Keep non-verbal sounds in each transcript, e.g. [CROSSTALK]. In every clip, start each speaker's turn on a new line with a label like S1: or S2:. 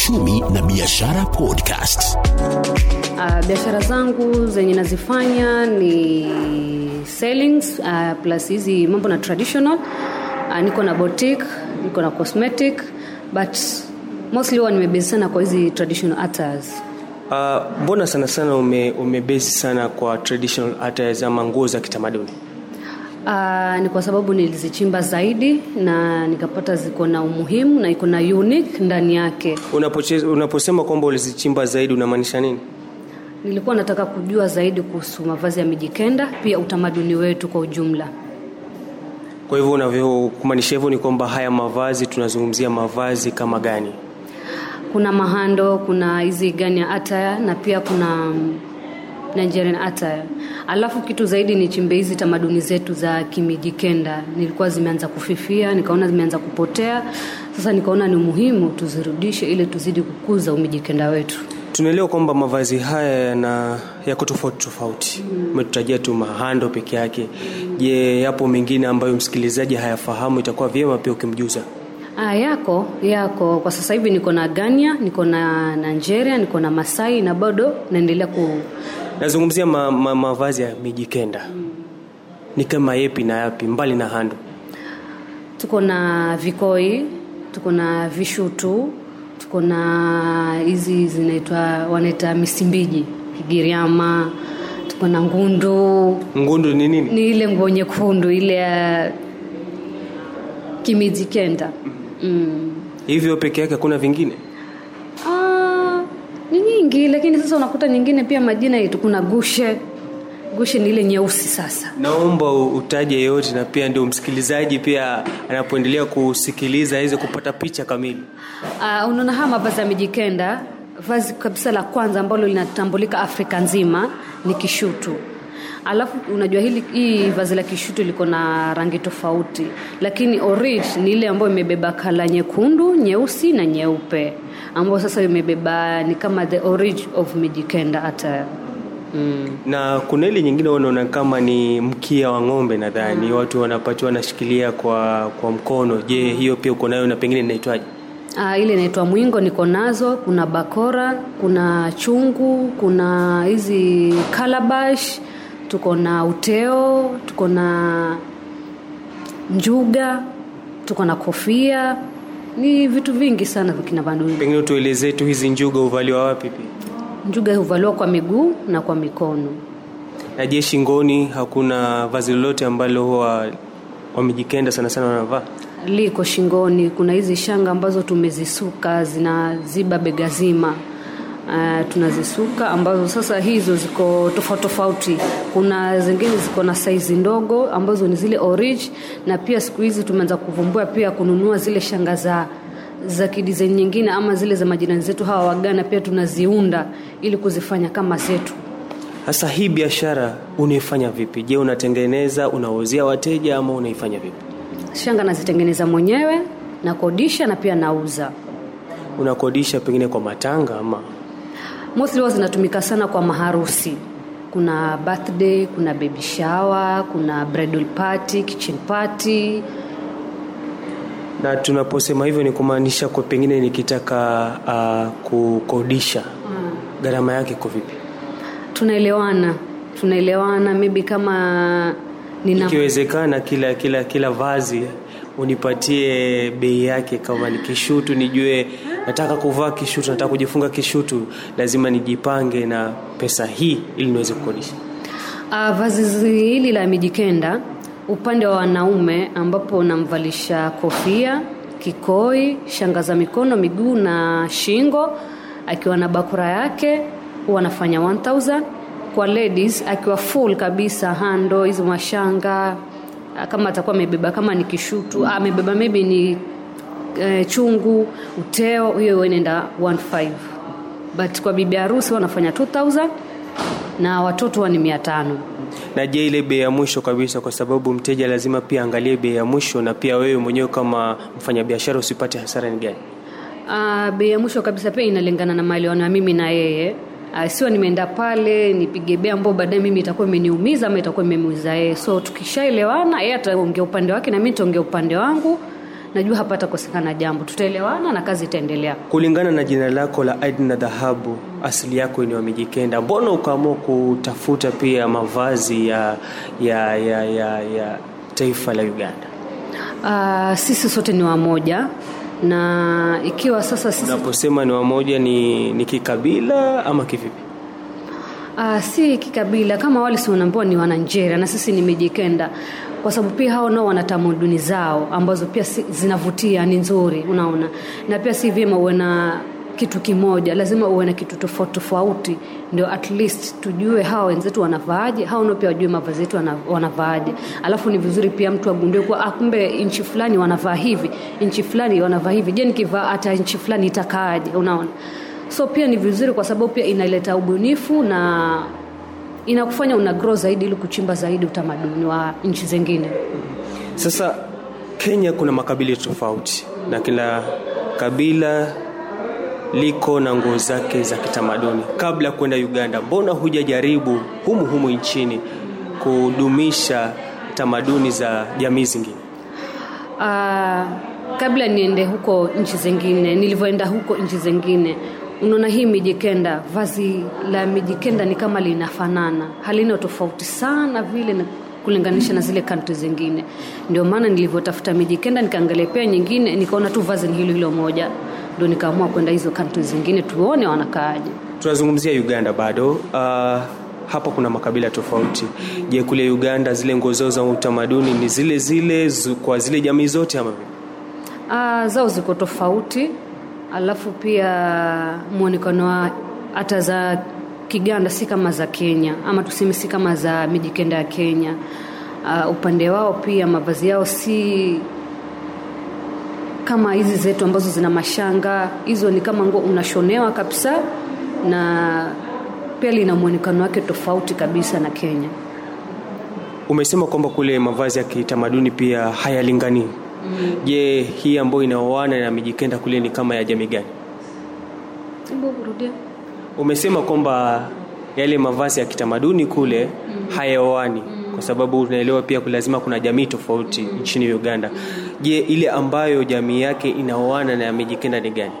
S1: Uchumi na Biashara Podcast.
S2: Uh, biashara zangu zenye nazifanya ni sellings uh, plus hizi mambo na traditional. Uh, niko na boutique niko na cosmetic but mostly huwa nimebezi sana kwa hizi traditional attires
S3: mbona mbona sana sana ume, umebezi sana kwa traditional attires ama nguo za kitamaduni
S2: Uh, ni kwa sababu nilizichimba zaidi na nikapata ziko na umuhimu na iko na unique ndani yake.
S3: Unapoche, unaposema kwamba ulizichimba zaidi unamaanisha nini?
S2: Nilikuwa nataka kujua zaidi kuhusu mavazi ya mijikenda pia utamaduni wetu kwa ujumla.
S3: Kwa hivyo unavyokumaanisha hivyo ni kwamba haya mavazi tunazungumzia mavazi kama gani?
S2: Kuna mahando kuna hizi gani ya ataya na pia kuna nigerian attire. Alafu kitu zaidi ni chimbe hizi tamaduni zetu za kimijikenda. Nilikuwa zimeanza kufifia nikaona zimeanza kupotea. Sasa nikaona ni muhimu tuzirudishe ili tuzidi kukuza umijikenda wetu.
S3: Tunaelewa kwamba mavazi haya yana yako tofauti tofauti. Umetutajia tu mahando peke yake. Je yapo mengine ambayo msikilizaji hayafahamu itakuwa vyema pia ukimjuza?
S2: Ah, yako yako. Kwa sasa hivi niko na gania niko na nigeria niko na masai na bado naendelea ku
S3: nazungumzia ma, ma, mavazi ya mijikenda ni kama yepi na yapi mbali na handu?
S2: Tuko na vikoi tuko na vishutu tuko na hizi zinaitwa wanaita misimbiji kigiriama tuko na ngundu.
S3: Ngundu ni nini?
S2: Ni ile nguo nyekundu ile ya kimijikenda mm.
S3: hivyo peke yake hakuna vingine
S2: nyingi lakini sasa unakuta nyingine pia majina yetu kuna gushe. Gushe ni ile nyeusi sasa.
S3: Naomba utaje yote na pia ndio msikilizaji pia anapoendelea kusikiliza aweze kupata picha kamili.
S2: Uh, unaona haya mavazi yamejikenda vazi kabisa la kwanza ambalo linatambulika afrika nzima ni kishutu alafu unajua hili hii vazi la kishutu liko na rangi tofauti. Lakini orange ni ile ambayo imebeba kala nyekundu nyeusi na nyeupe. Ambayo sasa imebeba ni kama the orange of mijikenda hata. Mm.
S3: na kuna ile nyingine unaona kama ni mkia wa ng'ombe nadhani. Mm. watu wanapatiwa wanashikilia kwa kwa mkono. Je hiyo pia uko nayo na pengine inaitwaje?
S2: Uh, ile inaitwa mwingo niko nazo. Kuna bakora kuna chungu kuna hizi calabash tuko na uteo tuko na njuga tuko na kofia. Ni vitu vingi sana vya
S3: pengine tuelezee tu hizi njuga huvaliwa wapi pia?
S2: Njuga huvaliwa kwa miguu na kwa mikono.
S3: Na je shingoni hakuna vazi lolote ambalo huwa wamejikenda sana sana wanavaa?
S2: Liko shingoni. Kuna hizi shanga ambazo tumezisuka zinaziba bega zima Uh, tunazisuka ambazo sasa hizo ziko tofauti tofauti. Kuna zingine ziko na saizi ndogo ambazo ni zile orange, na pia siku hizi tumeanza kuvumbua pia kununua zile shanga za za kidizaini nyingine ama zile za majirani zetu hawa wagana pia tunaziunda ili kuzifanya kama zetu.
S3: Sasa hii biashara unaifanya vipi? Je unatengeneza unauzia wateja ama unaifanya vipi?
S2: Shanga nazitengeneza mwenyewe nakodisha na pia nauza.
S3: Unakodisha pengine kwa matanga ama
S2: mostly huwa zinatumika sana kwa maharusi. Kuna birthday kuna baby shower kuna bridal party kitchen party.
S3: Na tunaposema hivyo ni kumaanisha kwa pengine nikitaka uh, kukodisha. Gharama yake iko vipi?
S2: Tunaelewana. Tunaelewana maybe kama nina
S3: ikiwezekana kila kila kila vazi unipatie bei yake kama ni kishutu nijue nataka kuvaa kishutu nataka kujifunga kishutu lazima nijipange na pesa hii ili niweze kukodisha.
S2: Uh, vazi hili la mijikenda upande wa wanaume ambapo namvalisha kofia kikoi shanga za mikono miguu na shingo akiwa na bakura yake huwa anafanya 1000 kwa ladies akiwa full kabisa hando hizo mashanga kama atakuwa amebeba kama ni kishutu ah, amebeba maybe ni eh, chungu uteo hiyo inaenda 15 but kwa bibi harusi wanafanya 2000 na watoto wani mia tano.
S3: Na je ile bei ya mwisho kabisa kwa sababu mteja lazima pia angalie bei ya mwisho na pia wewe mwenyewe kama mfanyabiashara usipate hasara ni gani?
S2: Uh, bei ya mwisho kabisa pia inalingana na maelewano ya mimi na yeye uh, sio nimeenda pale nipige bea ambao baadaye mimi itakuwa imeniumiza ama itakuwa imemuiza yeye. So tukishaelewana yeye ataongea upande wake na mi nitaongea upande wangu. Najua hapa atakosekana jambo. Tutaelewana na kazi itaendelea.
S3: Kulingana na jina lako la Aidna Dhahabu, asili yako ni Wamijikenda, mbona ukaamua kutafuta pia mavazi ya, ya, ya, ya, ya taifa la Uganda?
S2: uh, sisi sote ni wamoja na ikiwa sasa sisi
S3: Unaposema ni wamoja, ni, ni kikabila ama kivipi?
S2: Uh, si kikabila. Kama wale si unaambiwa ni wananjeria na sisi ni mijikenda kwa sababu pia hao nao wana tamaduni zao ambazo pia si, zinavutia ni nzuri unaona. Na pia si vyema uwe na kitu kimoja lazima uwe na kitu tofauti tofauti. Ndio at least tujue hawa wenzetu wanavaaje hao nao pia wajue mavazi yetu wanavaaje. Alafu ni vizuri pia mtu agundue kuwa ah, kumbe nchi fulani wanavaa hivi nchi fulani wanavaa hivi je nikivaa hata nchi fulani itakaaje unaona so pia ni vizuri kwa sababu pia inaleta ubunifu na inakufanya una grow zaidi ili kuchimba zaidi utamaduni wa nchi zingine
S3: Sasa Kenya kuna makabila tofauti na kila kabila liko na nguo zake za kitamaduni. Kabla ya kwenda Uganda, mbona hujajaribu humu humu nchini kudumisha tamaduni za jamii zingine?
S2: uh, kabla niende huko nchi zingine nilivyoenda huko nchi zingine unaona hii mijikenda vazi la mijikenda ni kama linafanana halina tofauti sana vile na kulinganisha na zile kantri zingine ndio maana nilivyotafuta mijikenda nikaangalia pia nyingine nikaona tu vazi ni hilo hilo moja ndio nikaamua kwenda hizo kantri zingine tuone wanakaaje
S3: Tunazungumzia Uganda bado. Uh, hapa kuna makabila tofauti. Je, kule Uganda zile nguo zao za utamaduni ni zile zile kwa zile jamii zote ama vipi?
S2: Ah, zao ziko tofauti. Alafu pia mwonekano wa hata za kiganda si kama za kenya ama tuseme si kama za mijikenda ya kenya. Uh, upande wao pia mavazi yao si kama hizi zetu ambazo zina mashanga. Hizo ni kama nguo unashonewa kabisa na pia lina mwonekano wake tofauti kabisa na kenya.
S3: Umesema kwamba kule mavazi ya kitamaduni pia hayalingani. Je, hii ambayo inaoana na Mijikenda kule ni kama ya jamii gani? Umesema kwamba yale mavazi ya kitamaduni kule hayaoani kwa sababu unaelewa pia lazima kuna jamii tofauti nchini Uganda. Je, ile ambayo jamii yake inaoana na Mijikenda ni gani?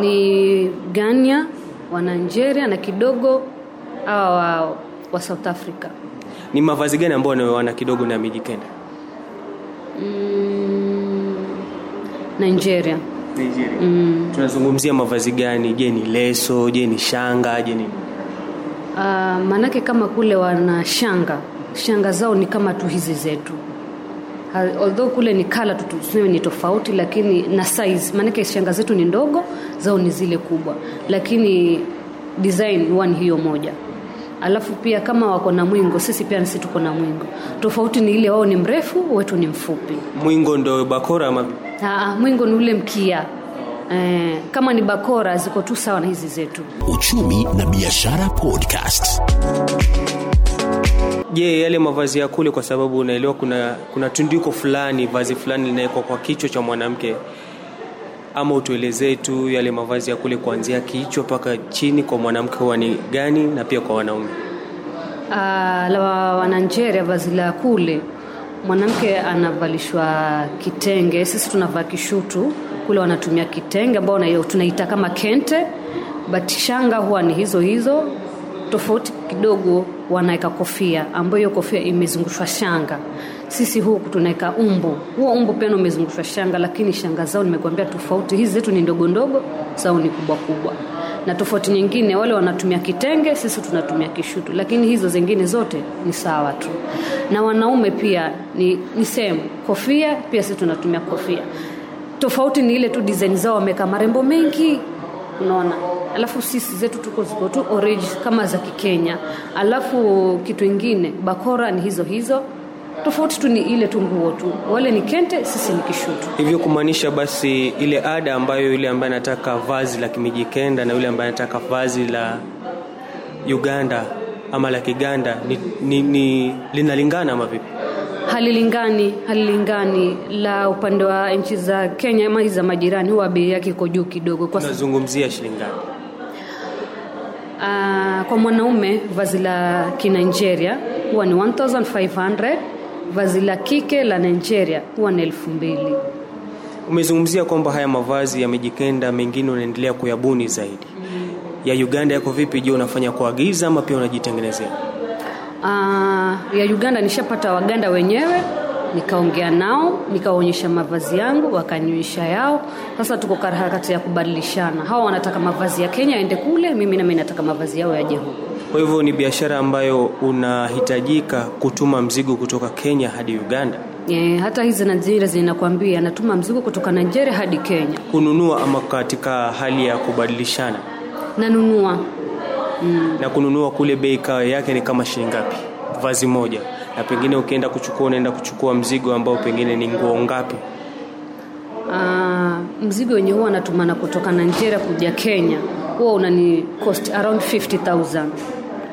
S2: ni Gania wa Nigeria na kidogo hawa wa, wa South Africa.
S3: Ni mavazi gani ambayo wanaoana kidogo na Mijikenda? Mijikenda?
S2: Nigeria.
S3: Nigeria. Mm. Tunazungumzia mavazi gani? Je, ni leso? Je, ni shanga? Je, ni
S2: Uh, maanake kama kule wana shanga shanga zao ni kama tu hizi zetu Ha- although kule ni kala tuseme ni tofauti lakini na size maanake shanga zetu ni ndogo zao ni zile kubwa lakini design huwa ni hiyo moja alafu pia kama wako na mwingo sisi pia nasi tuko na mwingo tofauti ni ile wao ni mrefu wetu ni mfupi
S3: mwingo ndo bakora ama
S2: Aa, mwingo ni ule mkia. Eh, kama ni bakora ziko tu sawa na hizi zetu.
S1: Uchumi na Biashara Podcast.
S3: je yale mavazi ya kule kwa sababu unaelewa kuna kuna tundiko fulani vazi fulani linawekwa kwa kichwa cha mwanamke. Ama utuelezee tu yale mavazi ya kule kuanzia kichwa mpaka chini kwa mwanamke huwa ni gani na pia kwa wanaume?
S2: Uh, la wananjeria vazi la kule mwanamke anavalishwa kitenge sisi tunavaa kishutu kule wanatumia kitenge ambao tunaita kama kente but shanga huwa ni hizo hizo tofauti kidogo wanaweka kofia ambayo hiyo kofia imezungushwa shanga. Sisi huku tunaweka umbo huo umbo pia umezungushwa shanga lakini shanga zao nimekuambia tofauti hizi zetu ni ndogo ndogo zao ni kubwa kubwa na tofauti nyingine wale wanatumia kitenge sisi tunatumia kishutu. Lakini hizo zingine zote ni sawa tu. Na wanaume pia ni, ni same. Kofia pia sisi tunatumia kofia. Tofauti ni ile tu design zao wameweka marembo mengi unaona. Alafu sisi zetu tuko ziko tu orange kama za kikenya. Alafu kitu ingine bakora ni hizo hizo tofauti tu ni ile tu nguo tu. Wale ni kente sisi ni kishutu.
S3: Hivyo kumaanisha basi ile ada ambayo yule ambaye anataka vazi la kimijikenda na yule ambaye anataka vazi la uganda ama la kiganda ni, ni, ni linalingana ama vipi?
S2: Halilingani halilingani. La upande wa nchi za kenya ama za majirani huwa bei yake iko juu kidogo. Kwa,
S3: tunazungumzia shilingi ngapi?
S2: Uh, kwa mwanaume vazi la kinigeria huwa ni 1500 vazi la kike la nigeria huwa ni elfu mbili.
S3: Umezungumzia kwamba haya mavazi yamejikenda mengine unaendelea kuyabuni zaidi. Ya uganda yako vipi? Je unafanya kuagiza ama pia unajitengenezea?
S2: Uh, ya uganda nishapata waganda wenyewe nikaongea nao nikawaonyesha mavazi yangu wakanyuisha yao. Sasa tuko harakati ya kubadilishana. Hawa wanataka mavazi ya kenya aende kule mimi nami nataka mavazi yao yaje huku
S3: kwa hivyo ni biashara ambayo unahitajika kutuma mzigo kutoka kenya hadi uganda.
S2: E, hata hizi Nigeria zinakwambia natuma mzigo kutoka nigeria hadi kenya.
S3: Kununua ama katika hali ya kubadilishana?
S2: Nanunua.
S3: Mm. na kununua kule bei yake ni kama shilingi ngapi? Vazi moja. Na pengine ukienda kuchukua unaenda kuchukua mzigo ambao pengine ni nguo ngapi?
S2: Uh, mzigo wenye huwa natumana kutoka nigeria kuja kenya. Huwa unani cost around 50000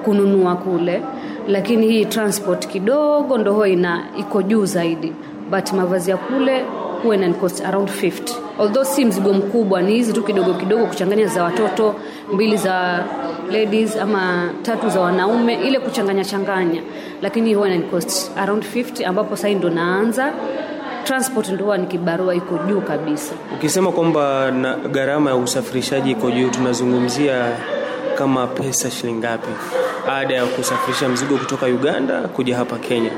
S2: kununua kule lakini hii transport kidogo ndo huwa ina iko juu zaidi. But mavazi ya kule huwa inani cost around 50 although si mzigo mkubwa ni hizi tu kidogo kidogo kuchanganya za watoto mbili za ladies ama tatu za wanaume ile kuchanganya changanya. Lakini huwa inani cost around 50 ambapo sasa ndo naanza. Transport ndo huwa ni kibarua iko juu kabisa.
S3: Ukisema kwamba gharama ya usafirishaji iko juu tunazungumzia kama pesa shilingi ngapi ada ya kusafirisha mzigo kutoka uganda kuja hapa kenya?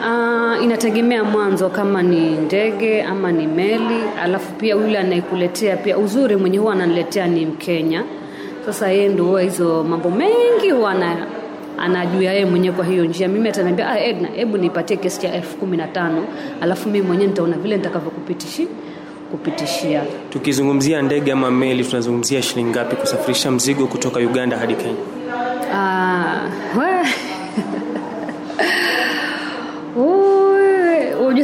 S2: Uh, inategemea mwanzo kama ni ndege ama ni meli alafu pia yule anayekuletea pia uzuri mwenye huwa ananiletea ni mkenya. Sasa yeye ndo huwa hizo mambo mengi huwa ana anajua yeye mwenyewe kwa hiyo njia. Mimi ataniambia ah, edna hebu nipatie kiasi cha elfu kumi na tano alafu mimi mwenyewe nitaona vile nitakavyokupitishi kupitishia.
S3: Tukizungumzia ndege ama meli tunazungumzia shilingi ngapi kusafirisha mzigo kutoka uganda hadi kenya
S2: uh, we [LAUGHS]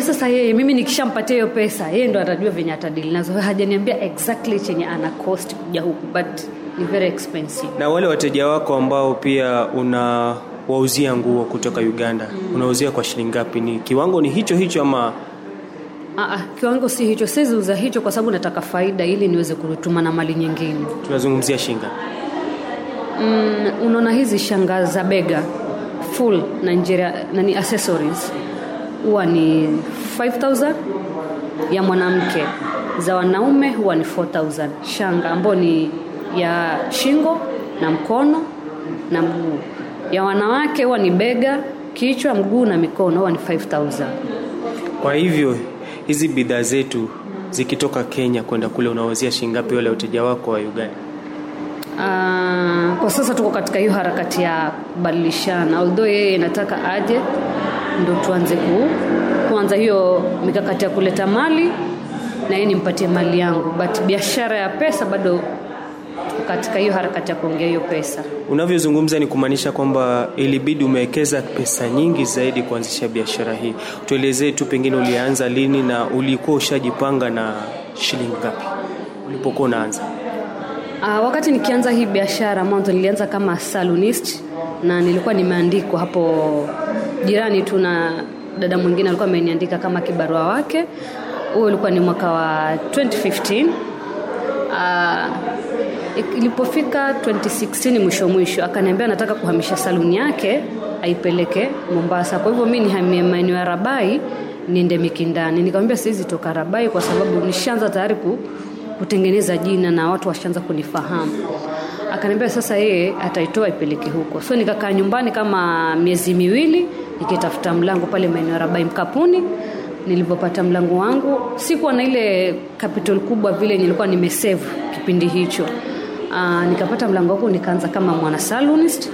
S2: unajua sasa yeye mimi nikishampatia hiyo pesa yeye ndo atajua venye atadili nazo. Hajaniambia exactly chenye ana cost kuja huku but ni very expensive.
S3: Na wale wateja wako ambao pia una wauzia nguo kutoka uganda mm. unauzia kwa shilingi ngapi? Ni kiwango ni hicho hicho ama
S2: Aa, kiwango si hicho. Siwezi uza hicho kwa sababu nataka faida ili niweze kutuma na mali nyingine.
S3: Tunazungumzia shinga
S2: mm, unaona hizi shanga za bega full nigeria nani accessories. Huwa ni 5000 ya mwanamke. Za wanaume huwa ni 4000 shanga ambayo ni ya shingo na mkono na mguu. Ya wanawake huwa ni bega kichwa mguu na mikono huwa ni 5000
S3: kwa hivyo hizi bidhaa zetu zikitoka kenya kwenda kule unawauzia shingapi wale wateja wako wa uganda
S2: Uh, kwa sasa tuko katika hiyo harakati ya kubadilishana. Although yeye nataka aje ndo tuanze ku, kuanza hiyo mikakati ya kuleta mali na yeye nimpatie mali yangu. But biashara ya pesa bado katika hiyo harakati ya kuongea hiyo pesa.
S3: Unavyozungumza ni kumaanisha kwamba ilibidi umewekeza pesa nyingi zaidi kuanzisha biashara hii. Tuelezee tu pengine ulianza lini na ulikuwa ushajipanga na shilingi ngapi? Ulipokuwa unaanza
S2: Uh, wakati nikianza hii biashara mwanzo nilianza kama salonist na nilikuwa nimeandikwa hapo jirani tu na dada mwingine alikuwa ameniandika kama kibarua wake. Huo ulikuwa ni mwaka wa 2015 uh, ilipofika 2016 mwisho mwisho akaniambia anataka kuhamisha saluni yake aipeleke mombasa. Kwa hivyo mi nihamie maeneo ya rabai niende mikindani. Nikamwambia siwezi toka rabai kwa sababu nishaanza tayari ku, kutengeneza jina na watu washaanza kunifahamu. Akaniambia sasa yeye ataitoa ipeleke huko. So nikakaa nyumbani kama miezi miwili nikitafuta mlango pale maeneo ya rabai mkapuni. Nilivyopata mlango wangu sikuwa na ile capital kubwa vile nilikuwa nimesave kipindi hicho. Aa, nikapata mlango wangu nikaanza kama mwana salonist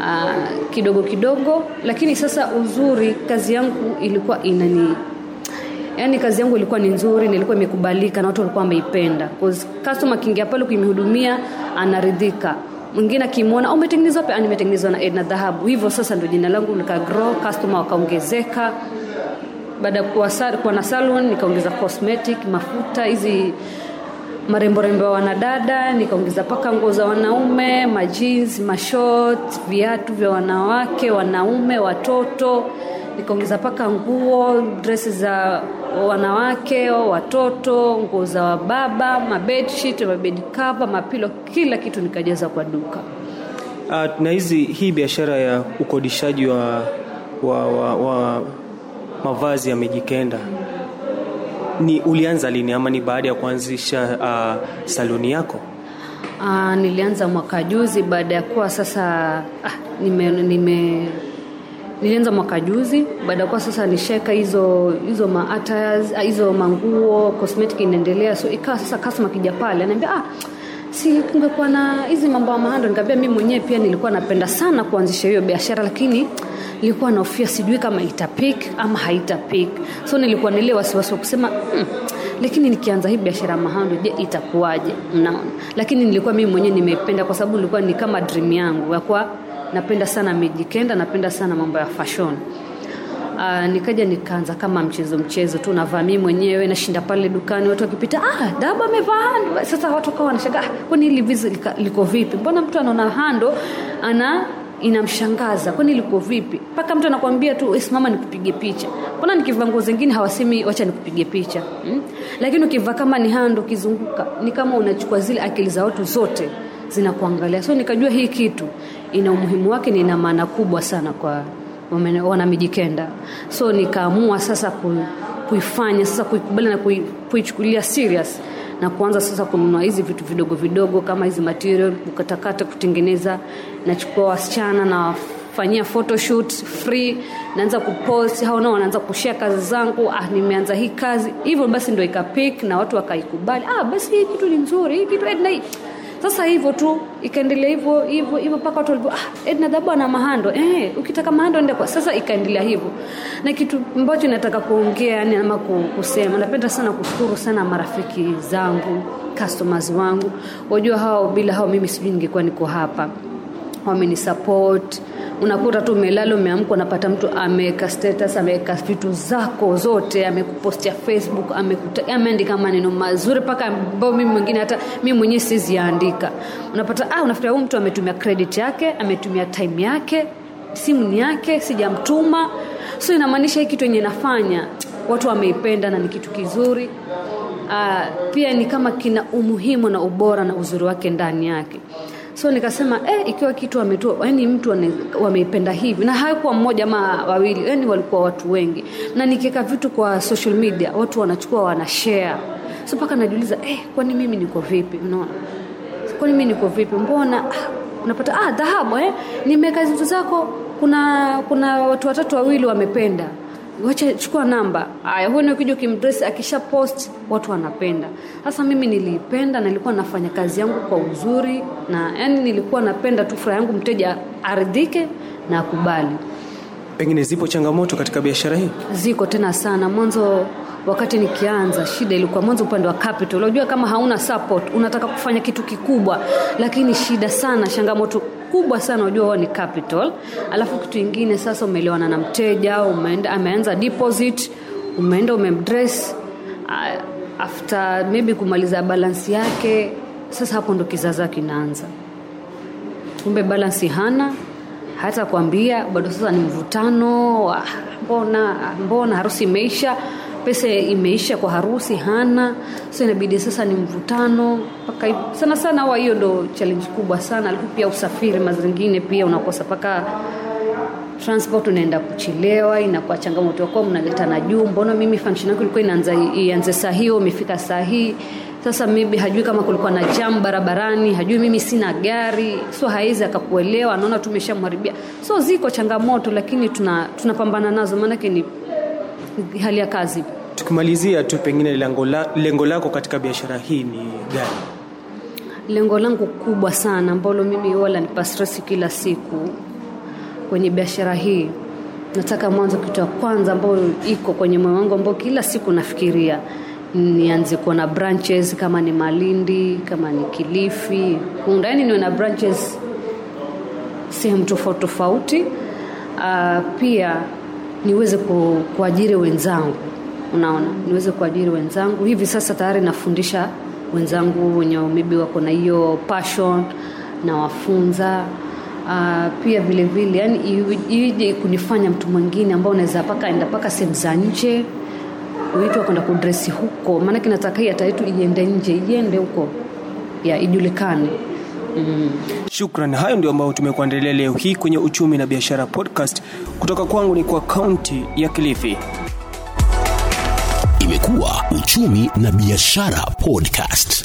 S2: Aa, kidogo kidogo. Lakini sasa uzuri kazi yangu ilikuwa inani yaani kazi yangu ilikuwa ni nzuri nilikuwa imekubalika na watu walikuwa wameipenda. Customer akiingia pale kuimhudumia anaridhika. Mwingine akimwona "Oh, umetengenezwa wapi?" "Ah, nimetengenezwa na edna dhahabu. Hivyo sasa ndo jina langu likagrow customer wakaongezeka. Baada ya kuwa, na salon nikaongeza cosmetic mafuta hizi maremborembo ya wanadada nikaongeza paka nguo za wanaume majins mashort viatu vya wanawake wanaume watoto nikaongeza paka nguo dresi za wanawake watoto nguo za wababa mabedsheet mabed cover mapilo kila kitu nikajaza kwa duka
S3: Uh, na hizi hii biashara ya ukodishaji wa, wa, wa, wa mavazi ya Mijikenda ni ulianza lini ama ni baada ya kuanzisha uh, saluni yako?
S2: Uh, nilianza mwaka juzi baada ya kuwa sasa ah, nime, nime nilianza mwaka juzi. Baada ya kuwa sasa nisheka hizo hizo ma ah, hizo manguo cosmetic inaendelea. So ikawa sasa customer kija pale anaambia ah si kungekuwa na hizi mambo ya mahando. Nikaambia mimi mwenyewe pia nilikuwa napenda sana kuanzisha hiyo biashara lakini nilikuwa naofia sijui kama itapik ama haitapik. So nilikuwa nile wasiwasi wa kusema mm, lakini nikianza hii biashara mahando je itakuwaje? Mnaona? Lakini nilikuwa mimi mwenyewe nimependa kwa sababu nilikuwa ni kama dream yangu ya kuwa napenda sana mijikenda napenda sana mambo ya fashion. Uh, nikaja nikaanza kama mchezo mchezo tu navaa mimi mwenyewe nashinda pale dukani watu wakipita ah, daba amevaa hando sasa watu kawa wanashangaa ah, kwani hili vizi liko vipi? Mbona mtu anaona hando ana inamshangaza kwani liko vipi? Mpaka mtu anakwambia tu "Eh, simama nikupige picha. Mbona nikivaa nguo zingine hawasemi wacha nikupige picha? Hmm? lakini ukivaa kama ni hando ukizunguka ni kama unachukua zile akili za watu zote zinakuangalia. So nikajua hii kitu ina umuhimu wake na ina maana kubwa sana kwa wanamijikenda. So nikaamua sasa ku, kuifanya sasa kuikubali na kuichukulia serious na kuanza sasa kununua hizi vitu vidogo vidogo kama hizi material kukatakata kutengeneza. Nachukua wasichana na fanyia photoshoot free naanza kupost hao nao wanaanza kushare kazi zangu ah nimeanza hii kazi. Hivyo basi ndo ikapik na watu wakaikubali. Ah basi hii kitu ni nzuri hii kitu hii sasa hivyo tu ikaendelea hivyo hivyo hivyo mpaka watu walivyo ah, Edna dhabu ana mahando. Eh, ukitaka mahando enda kwa sasa ikaendelea hivyo. Na kitu ambacho nataka kuongea yani ama kusema napenda sana kushukuru sana marafiki zangu customers wangu. Wajua hao bila hao mimi sijui ningekuwa niko hapa wamenisupport. Unakuta tu umelala umeamka unapata mtu ameweka status ameweka vitu zako zote amekupostia facebook ameandika maneno mazuri mpaka ambao mimi mwingine hata mimi mwenyewe siziandika unapata ah, unafikiria huyu mtu ametumia credit yake ametumia time yake simu ni yake sijamtuma. So inamaanisha hii kitu yenye nafanya watu wameipenda na ni kitu kizuri. Uh, pia ni kama kina umuhimu na ubora na uzuri wake ndani yake so nikasema eh, ikiwa kitu wametoa yani mtu wameipenda hivi. Na haikuwa mmoja ama wawili yani walikuwa watu wengi. Na nikiweka vitu kwa social media watu wanachukua wanashare so mpaka najiuliza eh, kwani mimi niko vipi? Unaona? Kwani mimi niko vipi? Mbona? Ah, unapata ah, dhahabu eh? nimeweka vitu zako kuna kuna watu watatu wawili wamependa wacha chukua namba. Aya huyu ukija ukimdress akisha post watu wanapenda. Sasa mimi niliipenda na nilikuwa nafanya kazi yangu kwa uzuri na yani nilikuwa napenda tu furaha yangu mteja aridhike na akubali.
S3: Pengine zipo changamoto katika biashara hii?
S2: ziko tena sana. Mwanzo wakati nikianza shida ilikuwa mwanzo upande wa capital. Unajua kama hauna support unataka kufanya kitu kikubwa lakini shida sana changamoto kubwa sana unajua huwa ni capital. Alafu kitu ingine sasa umeelewana na mteja umeenda ameanza deposit umeenda umemdress uh, after maybe kumaliza balansi yake. Sasa hapo ndo kizaza kinaanza. Kumbe balansi hana hata kuambia bado sasa ni mvutano ah, mbona mbona harusi imeisha pesa imeisha kwa harusi hana. So inabidi sasa ni mvutano. Mpaka sana sana huwa hiyo ndo challenge kubwa sana. Alafu pia usafiri mazingine pia unakosa. Mpaka transport unaenda kuchelewa inakuwa changamoto. Ya kuwa mnaletana juu. Mbona mimi function yangu ilikuwa inaanza ianze saa hiyo umefika saa hii? Sasa maybe hajui kama kulikuwa na jam barabarani hajui mimi sina gari. So hawezi akakuelewa anaona tumeshamharibia. So ziko changamoto lakini tuna tunapambana nazo. Maanake ni hali ya kazi
S3: Tukimalizia tu, pengine lengo, lako katika biashara hii ni gani?
S2: lengo langu kubwa sana ambalo mimi wala lanipa stress kila siku kwenye biashara hii nataka mwanzo kitu ya kwanza ambayo iko kwenye moyo wangu ambao kila siku nafikiria nianze kuwa na branches kama ni malindi kama ni kilifi kunda yani niwe na branches sehemu tofauti tofauti. Uh, pia niweze ku, kuajiri wenzangu, unaona, niweze kuajiri wenzangu. Hivi sasa tayari nafundisha wenzangu wenye maybe wako na hiyo passion, nawafunza. Uh, pia vile vile, yani ije kunifanya mtu mwingine ambao unaweza paka enda paka sehemu za nje uitwa kwenda kudresi huko, maanake nataka hii hata yetu iende nje, iende huko. Ya ijulikane. Mm.
S3: Shukran. Hayo ndio ambayo tumekuandalia leo hii kwenye Uchumi na Biashara podcast. Kutoka kwangu ni kwa kaunti ya Kilifi.
S1: Imekuwa Uchumi na Biashara podcast.